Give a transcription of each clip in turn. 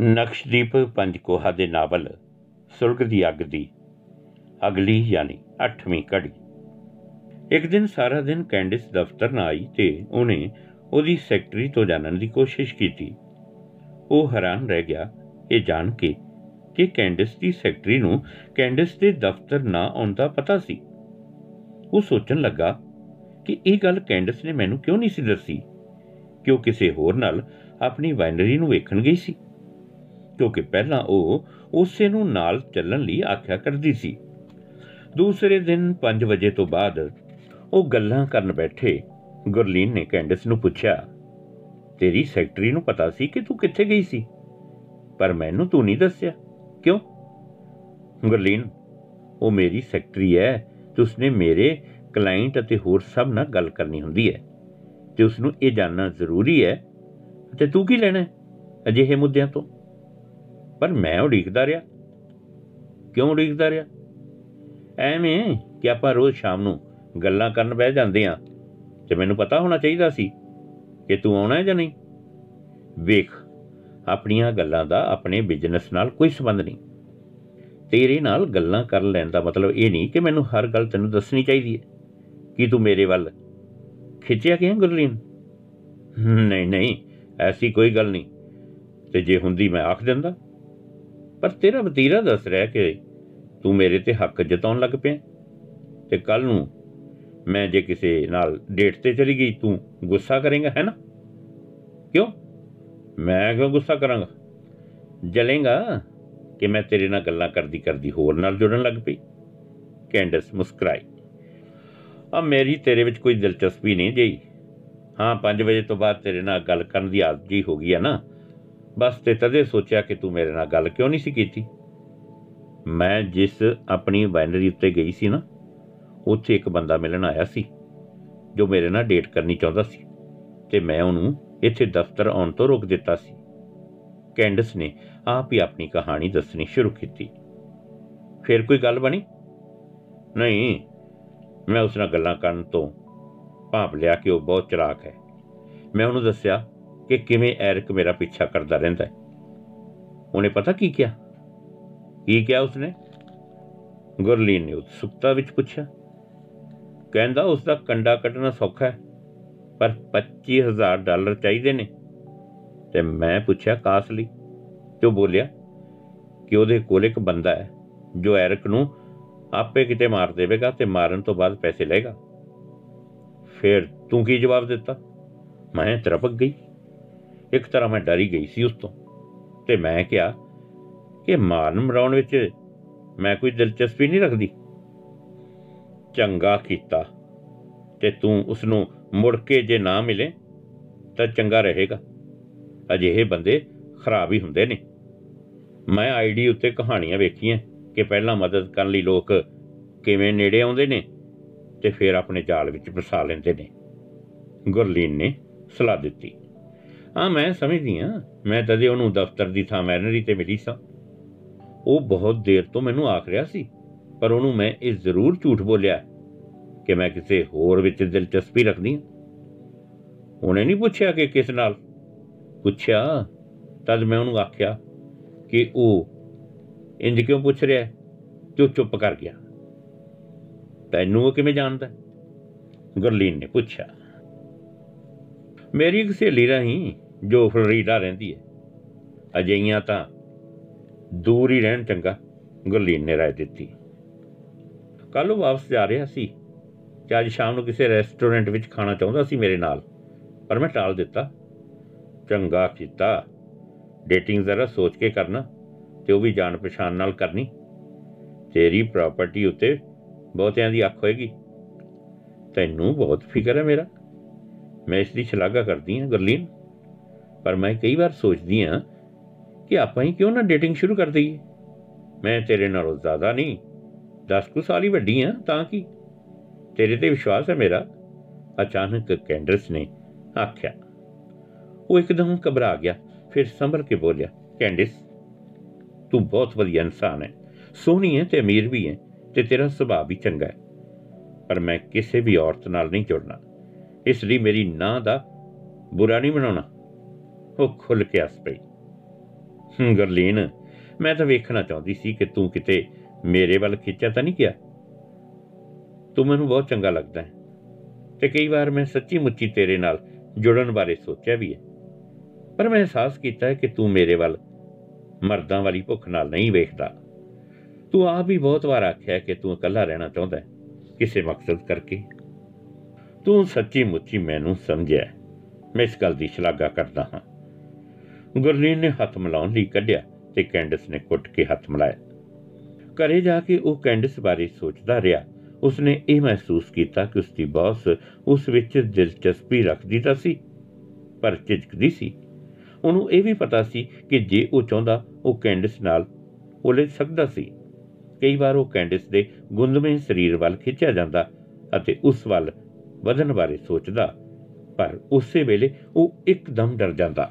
ਨਕਸ਼ਦੀਪ ਪੰਜਕੋਹਾ ਦੇ ਨਾਵਲ ਸੁਲਗ ਦੀ ਅੱਗ ਦੀ। ਅਗਲੀ ਯਾਨੀ 8ਵੀਂ ਕੜੀ ਇੱਕ ਦਿਨ ਸਾਰਾ ਦਿਨ ਕੈਂਡਿਸ ਦਫ਼ਤਰ ਨਾ ਆਈ ਤੇ ਉਹਨੇ ਉਹਦੀ ਸੈਕਟਰੀ ਤੋਂ ਜਾਣਨ ਦੀ ਕੋਸ਼ਿਸ਼ ਕੀਤੀ। ਉਹ ਹੈਰਾਨ ਰਹਿ ਗਿਆ। ਇਹ ਜਾਣ ਕੇ ਕਿ ਕੈਂਡਿਸ ਦੀ ਸੈਕਟਰੀ ਨੂੰ ਕੈਂਡਿਸ ਦੇ ਦਫ਼ਤਰ ਨਾ ਆਉਣ ਦਾ ਪਤਾ ਸੀ। ਉਹ ਸੋਚਣ ਲੱਗਾ ਕਿ ਇਹ ਗੱਲ ਕੈਂਡਿਸ ਨੇ ਮੈਨੂੰ ਕਿਉਂ ਨਹੀਂ ਸੀ ਦੱਸੀ? ਕਿ ਉਹ ਕਿਸੇ ਹੋਰ ਨਾਲ ਆਪਣੀ ਵਾਈਨਰੀ ਨੂੰ ਵੇਖਣ ਗਈ ਸੀ? ਕਿਉਂਕਿ ਪਹਿਲਾਂ ਉਹ ਉਸੇ ਨੂੰ ਨਾਲ ਚੱਲਣ ਲਈ ਆਖਿਆ ਕਰਦੀ ਸੀ। ਦੂਸਰੇ ਦਿਨ 5 ਵਜੇ ਤੋਂ ਬਾਅਦ ਉਹ ਗੱਲਾਂ ਕਰਨ ਬੈਠੇ, ਗੁਰਲੀਨ ਨੇ ਕੈਂਡਿਸ ਨੂੰ ਪੁੱਛਿਆ, ਤੇਰੀ ਸੈਕਟਰੀ ਨੂੰ ਪਤਾ ਸੀ ਕਿ ਤੂੰ ਕਿੱਥੇ ਗਈ ਸੀ? ਪਰ ਮੈਨੂੰ ਤੂੰ ਨਹੀਂ ਦੱਸਿਆ। ਕਿਉਂ? ਗੁਰਲੀਨ, ਉਹ ਮੇਰੀ ਸੈਕਟਰੀ ਹੈ, ਤੇ ਉਸਨੇ ਮੇਰੇ ਕਲਾਇੰਟ ਅਤੇ ਹੋਰ ਸਭ ਨਾਲ ਗੱਲ ਕਰਨੀ ਹੁੰਦੀ ਹੈ। ਤੇ ਉਸ ਨੂੰ ਇਹ ਜਾਣਨਾ ਜ਼ਰੂਰੀ ਹੈ, ਤੇ ਤੂੰ ਕੀ ਲੈਣਾ ਹੈ ਅਜਿਹੇ ਮੁੱਦਿਆਂ ਤੋਂ? ਪਰ ਮੈਂ ਉਡੀਕਦਾ ਰਿਹਾ। ਕਿਉਂ ਉਡੀਕਦਾ ਰਿਹਾ? ਐਵੇਂ ਕਿ ਆਪਾਂ ਰੋਜ਼ ਸ਼ਾਮ ਨੂੰ ਗੱਲਾਂ ਕਰਨ ਬਹਿ ਜਾਂਦੇ ਆ ਤੇ ਮੈਨੂੰ ਪਤਾ ਹੋਣਾ ਚਾਹੀਦਾ ਸੀ ਕਿ ਤੂੰ ਆਉਣਾ ਹੈ ਜਾਂ ਨਹੀਂ। ਵੇਖ, ਆਪਣੀਆਂ ਗੱਲਾਂ ਦਾ ਆਪਣੇ ਬਿਜ਼ਨਸ ਨਾਲ ਕੋਈ ਸੰਬੰਧ ਨਹੀਂ। ਤੇਰੇ ਨਾਲ ਗੱਲਾਂ ਕਰ ਲੈਣ ਦਾ ਮਤਲਬ ਇਹ ਨਹੀਂ ਕਿ ਮੈਨੂੰ ਹਰ ਗੱਲ ਤੈਨੂੰ ਦੱਸਣੀ ਚਾਹੀਦੀ ਹੈ। ਕਿ ਤੂੰ ਮੇਰੇ ਵੱਲ ਖਿੱਚਿਆ ਕਿਉਂ ਗੁਰਲੀਨ? ਨਹੀਂ ਨਹੀਂ, ਐਸੀ ਕੋਈ ਗੱਲ ਨਹੀਂ। ਤੇ ਜੇ ਹੁੰਦੀ ਮੈਂ ਆਖ ਦਿੰਦਾ। ਪਰ ਤੇਰਾ ਵਤੀਰਾ ਦੱਸ ਰਿਹਾ ਕਿ ਤੂੰ ਮੇਰੇ ਤੇ ਹੱਕ ਜਤਾਉਣ ਲੱਗ ਪਿਆ। ਤੇ ਕੱਲ ਨੂੰ ਮੈਂ ਜੇ ਕਿਸੇ ਨਾਲ ਡੇਟ ਤੇ ਚਲੀ ਗਈ, ਤੂੰ ਗੁੱਸਾ ਕਰੇਗਾ, ਹੈ ਨਾ? ਕਿਉਂ? ਮੈਂ ਕਿਉਂ ਗੁੱਸਾ ਕਰਾਂਗਾ? ਜਲੇਗਾ ਕਿ ਮੈਂ ਤੇਰੇ ਨਾਲ ਗੱਲਾਂ ਕਰਦੀ ਕਰਦੀ ਹੋਰ ਨਾਲ ਜੁੜਨ ਲੱਗ ਪਈ। ਕੈਂਡਸ ਮੁਸਕਰਾਈ। ਆ ਮੇਰੀ ਤੇਰੇ ਵਿੱਚ ਕੋਈ ਦਿਲਚਸਪੀ ਨਹੀਂ ਜਈ। ਹਾਂ 5 ਵਜੇ ਤੋਂ ਬਾਅਦ ਤੇਰੇ ਨਾਲ ਗੱਲ ਕਰਨ ਦੀ ਆਦਤ ਜੀ ਹੋ ਗਈ ਹੈ ਨਾ। ਬਸ ਤੇ ਤਦੇ ਸੋਚਿਆ ਕਿ ਤੂੰ ਮੇਰੇ ਨਾਲ ਗੱਲ ਕਿਉਂ ਨਹੀਂ ਸੀ ਕੀਤੀ? ਮੈਂ ਜਿਸ ਆਪਣੀ ਵਾਈਨਰੀ ਉੱਤੇ ਗਈ ਸੀ ਨਾ, ਉੱਥੇ ਇੱਕ ਬੰਦਾ ਮਿਲਣ ਆਇਆ ਸੀ, ਜੋ ਮੇਰੇ ਨਾਲ ਡੇਟ ਕਰਨੀ ਚਾਹੁੰਦਾ ਸੀ ਤੇ ਮੈਂ ਉਹਨੂੰ ਇੱਥੇ ਦਫ਼ਤਰ ਆਉਣ ਤੋਂ ਰੋਕ ਦਿੱਤਾ ਸੀ। ਕੈਂਡਸ ਨੇ ਆਪ ਹੀ ਆਪਣੀ ਕਹਾਣੀ ਦੱਸਣੀ ਸ਼ੁਰੂ ਕੀਤੀ। ਫਿਰ ਕੋਈ ਗੱਲ ਬਣੀ? ਨਹੀਂ, ਮੈਂ ਉਸ ਨਾਲ ਗੱਲਾਂ ਕਰਨ ਤੋਂ ਭਾਪ ਲਿਆ ਕਿ ਉਹ ਬਹੁਤ ਚਲਾਕ ਹੈ। ਮੈਂ ਉਹਨੂੰ ਦੱਸਿਆ ਕਿ ਕਿਵੇਂ ਐਰਿਕ ਮੇਰਾ ਪਿੱਛਾ ਕਰਦਾ ਰਹਿੰਦਾ ਹੈ। ਉਹਨੇ ਪਤਾ ਕੀ ਕਿਹਾ? ਕੀ ਕਿਹਾ ਉਸਨੇ? ਗੁਰਲੀਨ ਨੇ ਉਤਸੁਕਤਾ ਵਿੱਚ ਪੁੱਛਿਆ। ਕਹਿੰਦਾ ਉਸ ਦਾ ਕੰਡਾ ਕੱਟਣਾ ਸੌਖਾ ਹੈ, ਪਰ 25000 ਡਾਲਰ ਚਾਹੀਦੇ ਨੇ। ਤੇ ਮੈਂ ਪੁੱਛਿਆ ਕਾਸ ਲਈ। ਤੇ ਉਹ ਬੋਲਿਆ ਕਿ ਉਹਦੇ ਕੋਲ ਇੱਕ ਬੰਦਾ ਹੈ, ਜੋ ਐਰਿਕ ਨੂੰ ਆਪੇ ਕਿਤੇ ਮਾਰ ਦੇਵੇਗਾ ਤੇ ਮਾਰਨ ਤੋਂ ਬਾਅਦ ਪੈਸੇ ਲਏਗਾ। ਫਿਰ ਤੂੰ ਕੀ ਜਵਾਬ ਦਿੱਤਾ? ਮੈਂ ਤਰਪਕ ਗਈ। ਇੱਕ ਤਰ੍ਹਾਂ ਮੈਂ ਡਰੀ ਗਈ ਸੀ ਉਸ ਤੋਂ। ਤੇ ਮੈਂ ਕਿਹਾ ਕਿ ਮਾਰਨ ਮਰਾਉਣ ਵਿੱਚ ਮੈਂ ਕੋਈ ਦਿਲਚਸਪੀ ਨਹੀਂ ਰੱਖਦੀ। ਚੰਗਾ ਕੀਤਾ ਤੇ ਤੂੰ ਉਸ ਨੂੰ ਮੁੜ ਕੇ ਜੇ ਨਾ ਮਿਲੇ ਤਾਂ ਚੰਗਾ ਰਹੇਗਾ। ਅਜਿਹੇ ਬੰਦੇ ਖਰਾਬ ਹੀ ਹੁੰਦੇ ਨੇ। ਮੈਂ ਆਈਡੀ ਉੱਤੇ ਕਹਾਣੀਆਂ ਵੇਖੀਆਂ ਕਿ ਪਹਿਲਾਂ ਮਦਦ ਕਰਨ ਲਈ ਲੋਕ ਕਿਵੇਂ ਨੇੜੇ ਆਉਂਦੇ ਨੇ ਤੇ ਫਿਰ ਆਪਣੇ ਜਾਲ ਵਿੱਚ ਫਸਾ ਲੈਂਦੇ ਨੇ। ਗੁਰਲੀਨ ਨੇ ਸਲਾਹ ਦਿੱਤੀ। ਹਾਂ, ਮੈਂ ਸਮਝਦੀ ਹਾਂ। ਮੈਂ ਤਦੇ ਉਹਨੂੰ ਦਫ਼ਤਰ ਦੀ ਥਾਂ ਮੈਨਰੀ ਤੇ ਮਿਲੀ ਸਾਂ। ਉਹ ਬਹੁਤ ਦੇਰ ਤੋਂ ਮੈਨੂੰ ਆਖ ਰਿਹਾ ਸੀ, ਪਰ ਉਹਨੂੰ ਮੈਂ ਇਹ ਜ਼ਰੂਰ ਝੂਠ ਬੋਲਿਆ ਕਿ ਮੈਂ ਕਿਸੇ ਹੋਰ ਵਿੱਚ ਦਿਲਚਸਪੀ ਰੱਖਦੀ ਹਾਂ। ਉਹਨੇ ਨਹੀਂ ਪੁੱਛਿਆ ਕਿ ਕਿਸ ਨਾਲ? ਪੁੱਛਿਆ, ਤਦ ਮੈਂ ਉਹਨੂੰ ਆਖਿਆ ਕਿ ਉਹ ਇੰਜ ਕਿਉਂ ਪੁੱਛ ਰਿਹਾ ਤੇ ਚੁੱਪ ਕਰ ਗਿਆ। ਤੈਨੂੰ ਉਹ ਕਿਵੇਂ ਜਾਣਦਾ? ਗੁਰਲੀਨ ਨੇ ਪੁੱਛਿਆ। ਮੇਰੀ ਇੱਕ ਸਹੇਲੀ ਰਹੀ ਜੋ ਫਲੋਰੀਡਾ ਰਹਿੰਦੀ ਹੈ। ਅਜਈਆਂ ਤਾਂ ਦੂਰ ਹੀ ਰਹਿਣ ਚੰਗਾ ਗੁਰਲੀਨ ਨੇ ਰਾਏ ਦਿੱਤੀ। ਕੱਲ ਉਹ ਵਾਪਸ ਜਾ ਰਿਹਾ ਸੀ। ਤੇ ਅੱਜ ਸ਼ਾਮ ਨੂੰ ਕਿਸੇ ਰੈਸਟੋਰੈਂਟ ਵਿੱਚ ਖਾਣਾ ਚਾਹੁੰਦਾ ਸੀ ਮੇਰੇ ਨਾਲ। ਪਰ ਮੈਂ ਟਾਲ ਦਿੱਤਾ। ਚੰਗਾ ਕੀਤਾ। ਡੇਟਿੰਗ ਜ਼ਰਾ ਸੋਚ ਕੇ ਕਰਨਾ ਤੇ ਉਹ ਵੀ ਜਾਣ ਪਛਾਣ ਨਾਲ ਕਰਨੀ। ਤੇਰੀ ਪ੍ਰਾਪਰਟੀ ਉੱਤੇ ਬਹੁਤਿਆਂ ਦੀ ਅੱਖ ਹੋਏਗੀ। ਤੈਨੂੰ ਬਹੁਤ ਫਿਕਰ ਹੈ ਮੇਰਾ। ਮੈਂ ਇਸ ਦੀ ਸ਼ਲਾਘਾ ਕਰਦੀ ਹਾਂ ਗੁਰਲੀਨ। ਪਰ ਮੈਂ ਕਈ ਵਾਰ ਸੋਚਦੀ ਹਾਂ ਕਿ ਆਪਾਂ ਹੀ ਕਿਉਂ ਨਾ ਡੇਟਿੰਗ ਸ਼ੁਰੂ ਕਰ ਦਈਏ। ਮੈਂ ਤੇਰੇ ਨਾਲੋਂ ਜ਼ਿਆਦਾ ਨਹੀਂ 10 ਕੁ ਸਾਲ ਹੀ ਵੱਡੀ ਹਾਂ, ਤਾਂ ਕੀ? ਤੇਰੇ ਤੇ ਵਿਸ਼ਵਾਸ ਹੈ ਮੇਰਾ? ਅਚਾਨਕ ਕੈਂਡਰਸ ਨੇ ਆਖਿਆ। ਉਹ ਇੱਕਦਮ ਘਬਰਾ ਗਿਆ, ਫਿਰ ਸੰਭਲ ਕੇ ਬੋਲਿਆ, ਕੈਂਡਿਸ, ਤੂੰ ਬਹੁਤ ਵਧੀਆ ਇਨਸਾਨ ਹੈ, ਸੋਹਣੀ ਹੈ ਤੇ ਅਮੀਰ ਵੀ ਹੈ ਤੇ ਤੇਰਾ ਸੁਭਾਅ ਵੀ ਚੰਗਾ ਹੈ। ਪਰ ਮੈਂ ਕਿਸੇ ਵੀ ਔਰਤ ਨਾਲ ਨਹੀਂ ਜੁੜਨਾ, ਇਸ ਲਈ ਮੇਰੀ ਨਾਂ ਦਾ ਬੁਰਾ ਨਹੀਂ ਬਣਾਉਣਾ ਉਹ ਖੁੱਲ ਕੇ ਹੱਸ ਪਈ। ਹੂੰ, ਗਰਲੀਨ ਮੈਂ ਤਾਂ ਵੇਖਣਾ ਚਾਹੁੰਦੀ ਸੀ ਕਿ ਤੂੰ ਕਿਤੇ ਮੇਰੇ ਵੱਲ ਖਿੱਚਿਆ ਤਾਂ ਨਹੀਂ ਗਿਆ। ਤੂੰ ਮੈਨੂੰ ਬਹੁਤ ਚੰਗਾ ਲੱਗਦਾ ਹੈ ਤੇ ਕਈ ਵਾਰ ਮੈਂ ਸੱਚੀ ਮੁੱਚੀ ਤੇਰੇ ਨਾਲ ਜੁੜਨ ਬਾਰੇ ਸੋਚਿਆ ਵੀ ਹੈ। ਪਰ ਮੈਂ ਅਹਿਸਾਸ ਕੀਤਾ ਹੈ ਕਿ ਤੂੰ ਮੇਰੇ ਵੱਲ ਮਰਦਾਂ ਵਾਲੀ ਭੁੱਖ ਨਾਲ ਨਹੀਂ ਵੇਖਦਾ। ਤੂੰ ਆਪ ਵੀ ਬਹੁਤ ਵਾਰ ਆਖਿਆ ਕਿ ਤੂੰ ਇਕੱਲਾ ਰਹਿਣਾ ਚਾਹੁੰਦਾ ਹੈ ਕਿਸੇ ਮਕਸਦ ਕਰਕੇ। ਤੂੰ ਸੱਚੀ ਮੁੱਚੀ ਮੈਨੂੰ ਸਮਝਿਆ ਮੈਂ ਇਸ ਗੱਲ ਦੀ ਸ਼ਲਾਘਾ ਕਰਦਾ ਹਾਂ। ਗੁਰਲੀਨ ਨੇ ਹੱਥ ਮਿਲਾਉਣ ਲਈ ਕੱਢਿਆ ਤੇ ਕੈਂਡਸ ਨੇ ਕੁੱਟ ਕੇ ਹੱਥ ਮਿਲਾਇਆ। ਘਰੇ ਜਾ ਕੇ ਉਹ ਕੈਂਡਸ ਬਾਰੇ ਸੋਚਦਾ ਰਿਹਾ। ਉਸਨੇ ਇਹ ਮਹਿਸੂਸ ਕੀਤਾ ਕਿ ਉਸਦੀ ਬੌਸ ਉਸ ਵਿੱਚ ਦਿਲਚਸਪੀ ਰੱਖਦੀ ਤਾਂ ਸੀ, ਪਰ ਝਿਜਕਦੀ ਸੀ। ਉਹਨੂੰ ਇਹ ਵੀ ਪਤਾ ਸੀ ਕਿ ਜੇ ਉਹ ਚਾਹੁੰਦਾ, ਉਹ ਕੈਂਡਸ ਨਾਲ ਉਲਝ ਸਕਦਾ ਸੀ। ਕਈ ਵਾਰ ਉਹ ਕੈਂਡਸ ਦੇ ਗੁੰਦਵੇਂ ਸਰੀਰ ਵੱਲ ਖਿੱਚਿਆ ਜਾਂਦਾ ਅਤੇ ਉਸ ਵੱਲ ਵਧਣ ਬਾਰੇ ਸੋਚਦਾ, ਪਰ ਉਸੇ ਵੇਲੇ ਉਹ ਇੱਕਦਮ ਡਰ ਜਾਂਦਾ।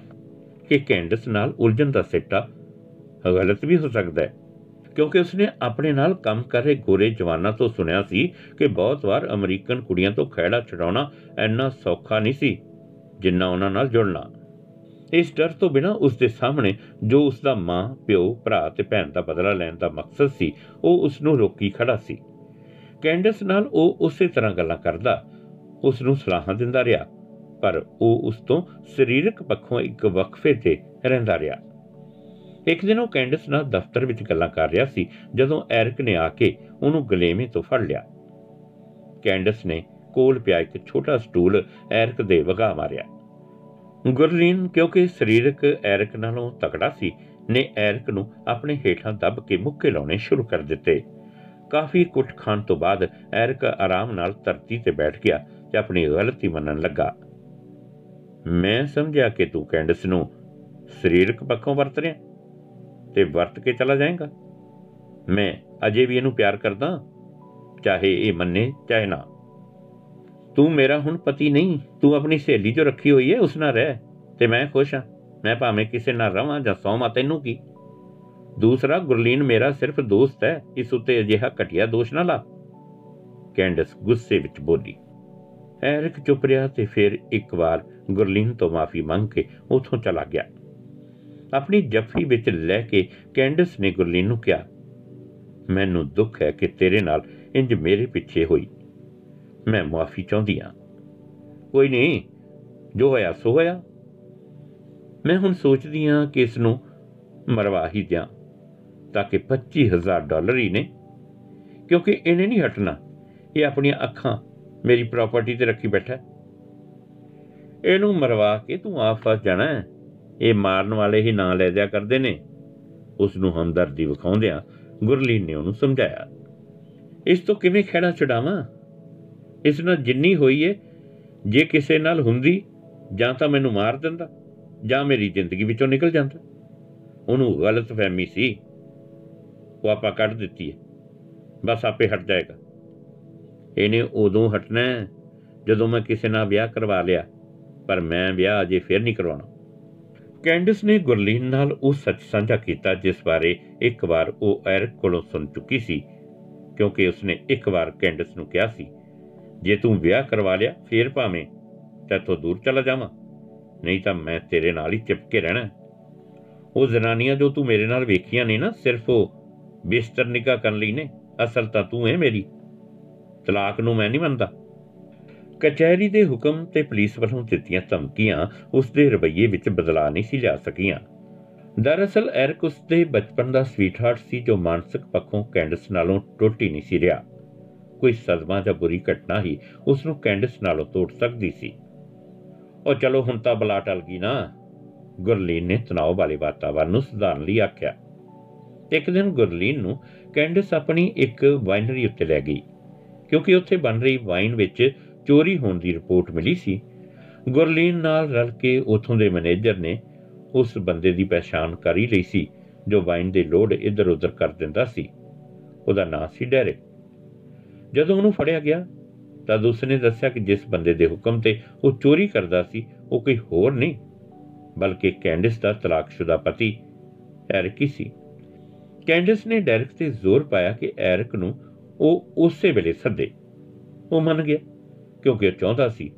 ਕਿ ਕੈਂਡਸ ਨਾਲ ਉਲਝਣ ਦਾ ਸਿੱਟਾ ਗਲਤ ਵੀ ਹੋ ਸਕਦਾ ਹੈ। ਕਿਉਂਕਿ ਉਸਨੇ ਆਪਣੇ ਨਾਲ ਕੰਮ ਕਰ ਰਹੇ ਗੋਰੇ ਜਵਾਨਾਂ ਤੋਂ ਸੁਣਿਆ ਸੀ ਕਿ ਬਹੁਤ ਵਾਰ ਅਮਰੀਕਨ ਕੁੜੀਆਂ ਤੋਂ ਖਹਿੜਾ ਛਡਾਉਣਾ ਇੰਨਾ ਸੌਖਾ ਨਹੀਂ ਸੀ ਜਿੰਨਾ ਉਹਨਾਂ ਨਾਲ ਜੁੜਨਾ। ਇਸ ਡਰ ਤੋਂ ਬਿਨਾ ਉਸ ਦੇ ਸਾਹਮਣੇ ਜੋ ਉਸ ਦਾ ਮਾਂ, ਪਿਓ, ਭਰਾ ਤੇ ਭੈਣ ਦਾ ਬਦਲਾ ਲੈਣ ਦਾ ਮਕਸਦ ਸੀ, ਉਹ ਉਸ ਨੂੰ ਰੋਕੀ ਖੜਾ ਸੀ। ਕੈਂਡਸ ਨਾਲ ਉਹ ਉਸੇ ਤਰ੍ਹਾਂ ਗੱਲਾਂ ਕਰਦਾ ਉਸ ਨੂੰ ਸਲਾਹਾਂ ਦਿੰਦਾ ਰਿਹਾ। ਪਰ ਉਹ ਉਸ ਤੋਂ ਸਰੀਰਕ ਪੱਖੋਂ ਇੱਕ ਵਕਫੇ ਤੇ ਰਹਿੰਦਾ ਰਿਹਾ। ਇੱਕ ਦਿਨ ਉਹ ਕੈਂਡਸ ਨਾਲ ਦਫ਼ਤਰ ਵਿੱਚ ਗੱਲਾਂ ਕਰ ਰਿਹਾ ਸੀ, ਜਦੋਂ ਐਰਿਕ ਨੇ ਆ ਕੇ ਉਹਨੂੰ ਗਲੇਮੇ ਤੋਂ ਫੜ ਲਿਆ। ਕੈਂਡਸ ਨੇ ਕੋਲ ਪਿਆ ਇੱਕ ਛੋਟਾ ਸਟੂਲ ਐਰਿਕ ਦੇ ਵਗਾ ਮਾਰਿਆ। ਗੁਰਲੀਨ, ਕਿਉਂਕਿ ਸਰੀਰਕ ਐਰਿਕ ਨਾਲੋਂ ਤਕੜਾ ਸੀ, ਨੇ ਐਰਿਕ ਨੂੰ ਆਪਣੇ ਹੇਠਾਂ ਦੱਬ ਕੇ ਮੁੱਕੇ ਲਾਉਣੇ ਸ਼ੁਰੂ ਕਰ ਦਿੱਤੇ। ਕਾਫੀ ਕੁੱਟ ਖਾਣ ਤੋਂ ਬਾਅਦ ਐਰਿਕ ਆਰਾਮ ਨਾਲ ਧਰਤੀ ਤੇ ਬੈਠ ਗਿਆ ਤੇ ਆਪਣੀ ਗਲਤੀ ਮੰਨਣ ਲੱਗਾ। ਮੈਂ ਸਮਝਿਆ ਕਿ ਤੂੰ ਕੈਂਡਸ ਨੂੰ ਸਰੀਰਕ ਪੱਖੋਂ ਵਰਤ ਰਿਹਾ ਤੇ ਵਰਤ ਕੇ ਚਲਾ ਜਾਏਗਾ। ਮੈਂ ਅਜੇ ਵੀ ਇਹਨੂੰ ਪਿਆਰ ਕਰਦਾ ਚਾਹੇ ਇਹ ਮੰਨੇ ਚਾਹੇ ਨਾ। ਤੂੰ ਮੇਰਾ ਹੁਣ ਪਤੀ ਨਹੀਂ, ਤੂੰ ਆਪਣੀ ਸਹੇਲੀ ਜੋ ਰੱਖੀ ਹੋਈ ਹੈ, ਉਸ ਨਾਲ ਰਹਿ ਤੇ ਮੈਂ ਖੁਸ਼ ਹਾਂ। ਮੈਂ ਭਾਵੇਂ ਕਿਸੇ ਨਾਲ ਰਵਾਂ ਜਾਂ ਸੌਵਾਂ, ਤੈਨੂੰ ਕੀ? ਦੂਸਰਾ, ਗੁਰਲੀਨ ਮੇਰਾ ਸਿਰਫ ਦੋਸਤ ਹੈ, ਇਸ ਉੱਤੇ ਅਜਿਹਾ ਘਟਿਆ ਦੋਸ਼ ਨਾ ਲਾ। ਕੈਂਡਸ ਗੁੱਸੇ ਵਿੱਚ ਬੋਲੀ ਐਰਿਕ ਚੁੱਪ ਰਿਹਾ ਤੇ ਫਿਰ ਇੱਕ ਵਾਰ ਗੁਰਲੀਨ ਤੋਂ ਮਾਫੀ ਮੰਗ ਕੇ ਉਥੋਂ ਚਲਾ ਗਿਆ। ਆਪਣੀ ਜੱਫੀ ਵਿੱਚ ਲੈ ਕੇ ਕੈਂਡਸ ਨੇ ਗੁਰਲੀਨ ਨੂੰ ਕਿਹਾ, ਮੈਨੂੰ ਦੁੱਖ ਹੈ ਕਿ ਤੇਰੇ ਨਾਲ ਇੰਜ ਮੇਰੇ ਪਿੱਛੇ ਹੋਈ। ਮੈਂ ਮਾਫੀ ਚਾਹੁੰਦੀ ਹਾਂ। ਕੋਈ ਨਹੀਂ, ਜੋ ਹੋਇਆ ਸੋ ਹੋਇਆ। ਮੈਂ ਹੁਣ ਸੋਚਦੀ ਹਾਂ ਕਿ ਇਸ ਨੂੰ ਮਰਵਾ ਹੀ ਦਿਆਂ, ਤਾਂ ਕਿ 25000 ਡਾਲਰ ਹੀ ਨੇ। ਕਿਉਂਕਿ ਇਹਨੇ ਨਹੀਂ ਹਟਣਾ। ਇਹ ਆਪਣੀਆਂ ਅੱਖਾਂ ਮੇਰੀ ਪ੍ਰਾਪਰਟੀ ਤੇ ਰੱਖੀ ਬੈਠਾ ਇਹਨੂੰ ਮਰਵਾ ਕੇ ਤੂੰ ਆਪ ਫਸ ਜਾਣਾ ਇਹ ਮਾਰਨ ਵਾਲੇ ਹੀ ਨਾਂ ਲੈ ਦਿਆ ਕਰਦੇ ਨੇ। ਉਸ ਨੂੰ ਹਮਦਰਦੀ ਵਿਖਾਉਂਦਿਆਂ ਗੁਰਲੀਨ ਨੇ ਉਹਨੂੰ ਸਮਝਾਇਆ, ਇਸ ਤੋਂ ਕਿਵੇਂ ਖੇੜਾ ਛਡਾਵਾਂ? ਇਸ ਨਾਲ ਜਿੰਨੀ ਹੋਈ ਏ, ਜੇ ਕਿਸੇ ਨਾਲ ਹੁੰਦੀ, ਜਾਂ ਤਾਂ ਮੈਨੂੰ ਮਾਰ ਦਿੰਦਾ, ਜਾਂ ਮੇਰੀ ਜ਼ਿੰਦਗੀ ਵਿੱਚੋਂ ਨਿਕਲ ਜਾਂਦਾ। ਉਹਨੂੰ ਗਲਤ ਫਹਿਮੀ ਸੀ। ਉਹ ਆਪਾਂ ਕੱਢ ਦਿੱਤੀ ਹੈ ਬਸ ਆਪੇ ਹਟ ਜਾਏਗਾ। ਇਹਨੇ ਉਦੋਂ ਹਟਣਾ ਜਦੋਂ ਮੈਂ ਕਿਸੇ ਨਾਲ ਵਿਆਹ ਕਰਵਾ ਲਿਆ, ਪਰ ਮੈਂ ਵਿਆਹ ਅਜੇ ਫੇਰ ਨਹੀਂ ਕਰਵਾਉਣਾ। ਕੈਂਡਿਸ ਨੇ ਗੁਰਲੀਨ ਨਾਲ ਉਹ ਸੱਚ ਸਾਂਝਾ ਕੀਤਾ ਜਿਸ ਬਾਰੇ ਇੱਕ ਵਾਰ ਉਹ ਐਰਿਕ ਕੋਲੋਂ ਸੁਣ ਚੁੱਕੀ ਸੀ, ਕਿਉਂਕਿ ਉਸਨੇ ਇੱਕ ਵਾਰ ਕੈਂਡਿਸ ਨੂੰ ਕਿਹਾ ਸੀ, ਜੇ ਤੂੰ ਵਿਆਹ ਕਰਵਾ ਲਿਆ ਫੇਰ ਭਾਵੇਂ ਤੇਥੋਂ ਦੂਰ ਚਲਾ ਜਾਵਾਂ, ਨਹੀਂ ਤਾਂ ਮੈਂ ਤੇਰੇ ਨਾਲ ਹੀ ਚਿਪਕੇ ਰਹਿਣਾ ਉਹ ਜ਼ਨਾਨੀਆਂ ਜੋ ਤੂੰ ਮੇਰੇ ਨਾਲ ਵੇਖੀਆਂ ਨੇ ਨਾ, ਸਿਰਫ ਉਹ ਬਿਸਤਰ ਨਿਕਾ ਕਰਨ ਲਈ ਨੇ, ਅਸਲ ਤਾਂ ਤੂੰ ਹੈ ਮੇਰੀ। ਤਲਾਕ ਨੂੰ ਮੈਂ ਨਹੀਂ ਮੰਨਦਾ। ਕਚਹਿਰੀ ਦੇ ਹੁਕਮ ਤੇ ਪੁਲਿਸ ਵੱਲੋਂ ਦਿੱਤੀਆਂ ਧਮਕੀਆਂ ਉਸ ਦੇ ਰਵੱਈਏ ਵਿੱਚ ਬਦਲਾਅ ਨਹੀਂ ਸੀ ਲਿਆ ਸਕੀਆਂ। ਦਰਅਸਲ, ਐਰਕ ਉਸ ਦੇ ਬਚਪਨ ਦਾ ਸਵੀਟਹਾਰਟ ਸੀ ਜੋ ਮਾਨਸਿਕ ਪੱਖੋਂ ਕੈਂਡਸ ਨਾਲੋਂ ਟੁੱਟ ਹੀ ਨਹੀਂ ਸੀ ਰਿਹਾ। ਕੋਈ ਸਦਮਾ ਜਾਂ ਬੁਰੀ ਘਟਨਾ ਹੀ ਉਸ ਨੂੰ ਕੈਂਡਸ ਨਾਲੋਂ ਤੋੜ ਸਕਦੀ ਸੀ। ਉਹ ਚਲੋ ਹੁਣ ਤਾਂ ਬਲਾ ਟਲ ਗਈ ਨਾ। ਗੁਰਲੀਨ ਨੇ ਤਣਾਅ ਵਾਲੇ ਵਾਤਾਵਰਨ ਨੂੰ ਸੁਧਾਰਨ ਲਈ ਆਖਿਆ। ਇੱਕ ਦਿਨ ਗੁਰਲੀਨ ਨੂੰ ਕੈਂਡਸ ਆਪਣੀ ਇੱਕ ਵਾਈਨਰੀ ਉੱਤੇ ਲੈ ਗਈ। ਕਿਉਂਕਿ ਉੱਥੇ ਬਣ ਰਹੀ ਵਾਈਨ ਵਿੱਚ ਚੋਰੀ ਹੋਣ ਦੀ ਰਿਪੋਰਟ ਮਿਲੀ ਸੀ। ਗੁਰਲੀਨ ਨਾਲ ਰਲ ਕੇ ਉਥੋਂ ਦੇ ਮੈਨੇਜਰ ਨੇ ਉਸ ਬੰਦੇ ਦੀ ਪਛਾਣ ਕਰ ਹੀ ਲਈ ਸੀ, ਜੋ ਵਾਈਨ ਦੇ ਲੋਡ ਇੱਧਰ-ਉੱਧਰ ਕਰ ਦਿੰਦਾ ਸੀ। ਉਹਦਾ ਨਾਂ ਸੀ ਡੈਰਿਕ। ਜਦੋਂ ਉਹਨੂੰ ਫੜਿਆ ਗਿਆ, ਤਦ ਉਸਨੇ ਦੱਸਿਆ ਕਿ ਜਿਸ ਬੰਦੇ ਦੇ ਹੁਕਮ ਤੇ ਉਹ ਚੋਰੀ ਕਰਦਾ ਸੀ, ਉਹ ਕੋਈ ਹੋਰ ਨਹੀਂ, ਬਲਕਿ ਕੈਂਡਿਸ ਦਾ ਤਲਾਕਸ਼ੁਦਾ ਪਤੀ ਐਰਿਕ ਹੀ ਸੀ। ਕੈਂਡਿਸ ਨੇ ਡੈਰਿਕ ਤੇ ਜ਼ੋਰ ਪਾਇਆ ਕਿ ਐਰਿਕ ਨੂੰ ਉਹ ਉਸੇ ਵੇਲੇ ਸੱਦੇ। ਉਹ ਮੰਨ ਗਿਆ, ਕਿਉਂਕਿ ਉਹ ਚਾਹੁੰਦਾ ਸੀ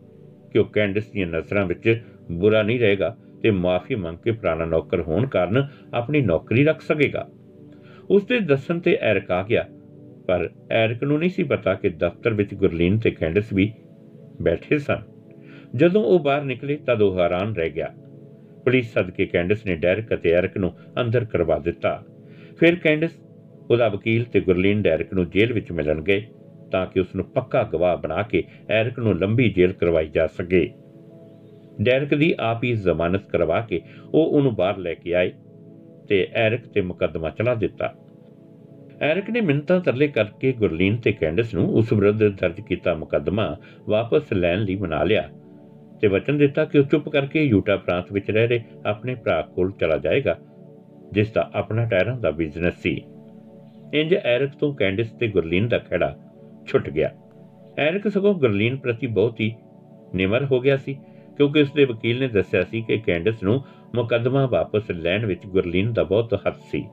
ਕਿ ਉਹ ਕੈਂਡਿਸ ਦੀਆਂ ਨਜ਼ਰਾਂ ਵਿੱਚ ਬੁਰਾ ਨਹੀਂ ਰਹੇਗਾ ਤੇ ਮਾਫੀ ਮੰਗ ਕੇ ਪੁਰਾਣਾ ਨੌਕਰ ਹੋਣ ਕਾਰਨ ਆਪਣੀ ਨੌਕਰੀ ਰੱਖ ਸਕੇਗਾ। ਉਸ ਦੇ ਦੱਸਣ ਤੇ ਐਰਕ ਆ ਗਿਆ, ਪਰ ਐਰਕ ਨੂੰ ਨਹੀਂ ਸੀ ਪਤਾ ਕਿ ਦਫ਼ਤਰ ਵਿੱਚ ਗੁਰਲੀਨ ਤੇ ਕੈਂਡਸ ਵੀ ਬੈਠੇ ਸਨ। ਜਦੋਂ ਉਹ ਬਾਹਰ ਨਿਕਲੇ ਤਦ ਉਹ ਹੈਰਾਨ ਰਹਿ ਗਿਆ। ਪੁਲਿਸ ਸਦਕੇ ਕੈਂਡਸ ਨੇ ਡੈਰਕ ਅਤੇ ਐਰਕ ਨੂੰ ਅੰਦਰ ਕਰਵਾ ਦਿੱਤਾ। ਫਿਰ ਕੈਂਡਸ ਉਹਦਾ ਵਕੀਲ ਤੇ ਗੁਰਲੀਨ ਡੈਰਕ ਨੂੰ ਜੇਲ੍ਹ ਵਿੱਚ ਮਿਲਣ ਗਏ ਤਾਂ ਕਿ ਉਸ ਨੂੰ ਪੱਕਾ ਗਵਾਹ ਬਣਾ ਕੇ ਐਰਕ ਨੂੰ ਲੰਬੀ ਜੇਲ੍ਹ ਕਰਵਾਈ ਜਾ ਸਕੇ। ਡੈਰਕ ਦੀ ਆਪ ਹੀ ਜ਼ਮਾਨਤ ਕਰਵਾ ਕੇ ਉਹ ਉਹਨੂੰ ਬਾਹਰ ਲੈ ਕੇ ਆਏ ਤੇ ਐਰਕ ਤੇ ਮੁਕੱਦਮਾ ਚਲਾ ਦਿੱਤਾ। ਐਰਕ ਨੇ ਮਿੰਤਾਂ ਤਰਲੇ ਕਰਕੇ ਗੁਰਲੀਨ ਤੇ ਕੈਂਡਸ ਨੂੰ ਉਸ ਵਿਰੁੱਧ ਦਰਜ ਕੀਤਾ ਮੁਕੱਦਮਾ ਵਾਪਸ ਲੈਣ ਲਈ ਮਨਾ ਲਿਆ ਤੇ ਵਚਨ ਦਿੱਤਾ ਕਿ ਉਹ ਚੁੱਪ ਕਰਕੇ ਯੂਟਾ ਪ੍ਰਾਂਤ ਵਿੱਚ ਰਹਿ ਰਹੇ ਆਪਣੇ ਭਰਾ ਕੋਲ ਚਲਾ ਜਾਏਗਾ, ਜਿਸ ਦਾ ਆਪਣਾ ਟਾਇਰਾਂ ਦਾ ਬਿਜ਼ਨਸ ਸੀ। ਇੰਜ ਐਰਕ ਤੋਂ ਕੈਂਡਸ ਤੇ ਗੁਰਲੀਨ ਦਾ ਖੜਾ ਛੁੱਟ ਗਿਆ। ਐਰਕ ਸਗੋਂ ਗੁਰਲੀਨ ਪ੍ਰਤੀ ਬਹੁਤ ਹੀ ਨਿਮਰ ਹੋ ਗਿਆ ਸੀ, ਕਿਉਂਕਿ ਉਸ ਦੇ ਵਕੀਲ ਨੇ ਦੱਸਿਆ ਸੀ ਕਿ ਕੈਂਡਸ ਨੂੰ ਮੁਕੱਦਮਾ ਵਾਪਸ ਲੈਣ ਵਿੱਚ ਗੁਰਲੀਨ ਦਾ ਬਹੁਤ ਹੱਥ ਸੀ।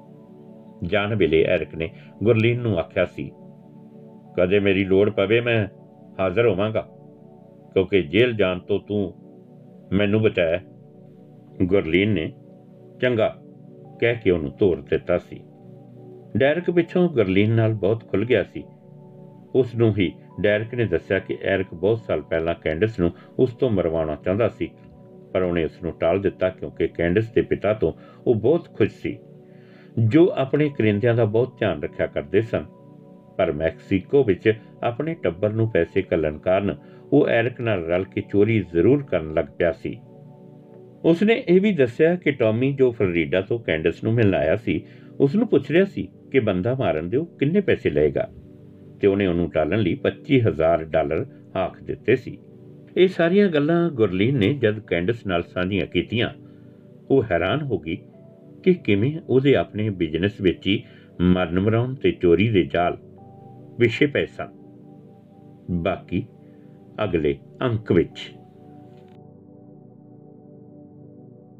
ਜਾਣ ਵੇਲੇ ਐਰਕ ਨੇ ਗੁਰਲੀਨ ਨੂੰ ਆਖਿਆ ਸੀ, ਕਦੇ ਮੇਰੀ ਲੋੜ ਪਵੇ ਮੈਂ ਹਾਜ਼ਰ ਹੋਵਾਂਗਾ, ਕਿਉਂਕਿ ਜੇਲ੍ਹ ਜਾਣ ਤੋਂ ਤੂੰ ਮੈਨੂੰ ਬਚਾਇਆ। ਗੁਰਲੀਨ ਨੇ ਚੰਗਾ ਕਹਿ ਕੇ ਉਹਨੂੰ ਤੋਰ ਦਿੱਤਾ ਸੀ। ਡੈਰਕ ਪਿੱਛੋਂ ਗੁਰਲੀਨ ਨਾਲ ਬਹੁਤ ਖੁੱਲ ਗਿਆ ਸੀ। ਉਸ ਨੂੰ ਹੀ ਡੈਰਕ ਨੇ ਦੱਸਿਆ ਕਿ ਐਰਕ ਬਹੁਤ ਸਾਲ ਪਹਿਲਾਂ ਕੈਂਡਸ ਨੂੰ ਉਸ ਤੋਂ ਮਰਵਾਉਣਾ ਚਾਹੁੰਦਾ ਸੀ, ਪਰ ਉਹਨੇ ਉਸ ਨੂੰ ਟਾਲ ਦਿੱਤਾ ਕਿਉਂਕਿ ਕੈਂਡਸ ਦੇ ਪਿਤਾ ਤੋਂ ਉਹ ਬਹੁਤ ਖੁਸ਼ ਸੀ। ਜੋ ਆਪਣੇ ਕਰਿੰਦਿਆਂ ਦਾ ਬਹੁਤ ਧਿਆਨ ਰੱਖਿਆ ਕਰਦੇ ਸਨ, ਪਰ ਮੈਕਸੀਕੋ ਵਿੱਚ ਆਪਣੇ ਟੱਬਰ ਨੂੰ ਪੈਸੇ ਕੱਲਣ ਕਾਰਨ ਉਹ ਐਰਕ ਨਾਲ ਰਲ ਕੇ ਚੋਰੀ ਜ਼ਰੂਰ ਕਰਨ ਲੱਗ ਪਿਆ ਸੀ। ਉਸਨੇ ਇਹ ਵੀ ਦੱਸਿਆ ਕਿ ਟੌਮੀ ਜੋ ਫਲੋਰੀਡਾ ਤੋਂ ਕੈਂਡਸ ਨੂੰ ਮਿਲਣ ਆਇਆ ਸੀ ਉਸ ਨੂੰ ਪੁੱਛ ਰਿਹਾ ਸੀ ਕਿ ਬੰਦਾ ਮਾਰਨ ਦੇ ਉਹ ਕਿੰਨੇ ਪੈਸੇ ਲਏਗਾ? ਤੇ ਉਹਨੇ ਉਹਨੂੰ ਟਾਲਣ ਲਈ 25000 ਡਾਲਰ ਆਖ ਦਿੱਤੇ ਸੀ। ਇਹ ਸਾਰੀਆਂ ਗੱਲਾਂ ਗੁਰਲੀਨ ਨੇ ਜਦ ਕੈਂਡਸ ਨਾਲ ਸਾਂਝੀਆਂ ਕੀਤੀਆਂ, ਉਹ ਹੈਰਾਨ ਹੋ ਗਈ ਕਿ ਕਿਵੇਂ ਉਹਦੇ ਆਪਣੇ ਬਿਜ਼ਨਸ ਵਿੱਚ ਹੀ ਮਰਨ ਮਰਾਉਣ ਤੇ ਚੋਰੀ ਦੇ ਜਾਲ ਵਿਸ਼ੇ ਪਏ ਸਨ। ਬਾਕੀ ਅਗਲੇ ਅੰਕ ਵਿੱਚ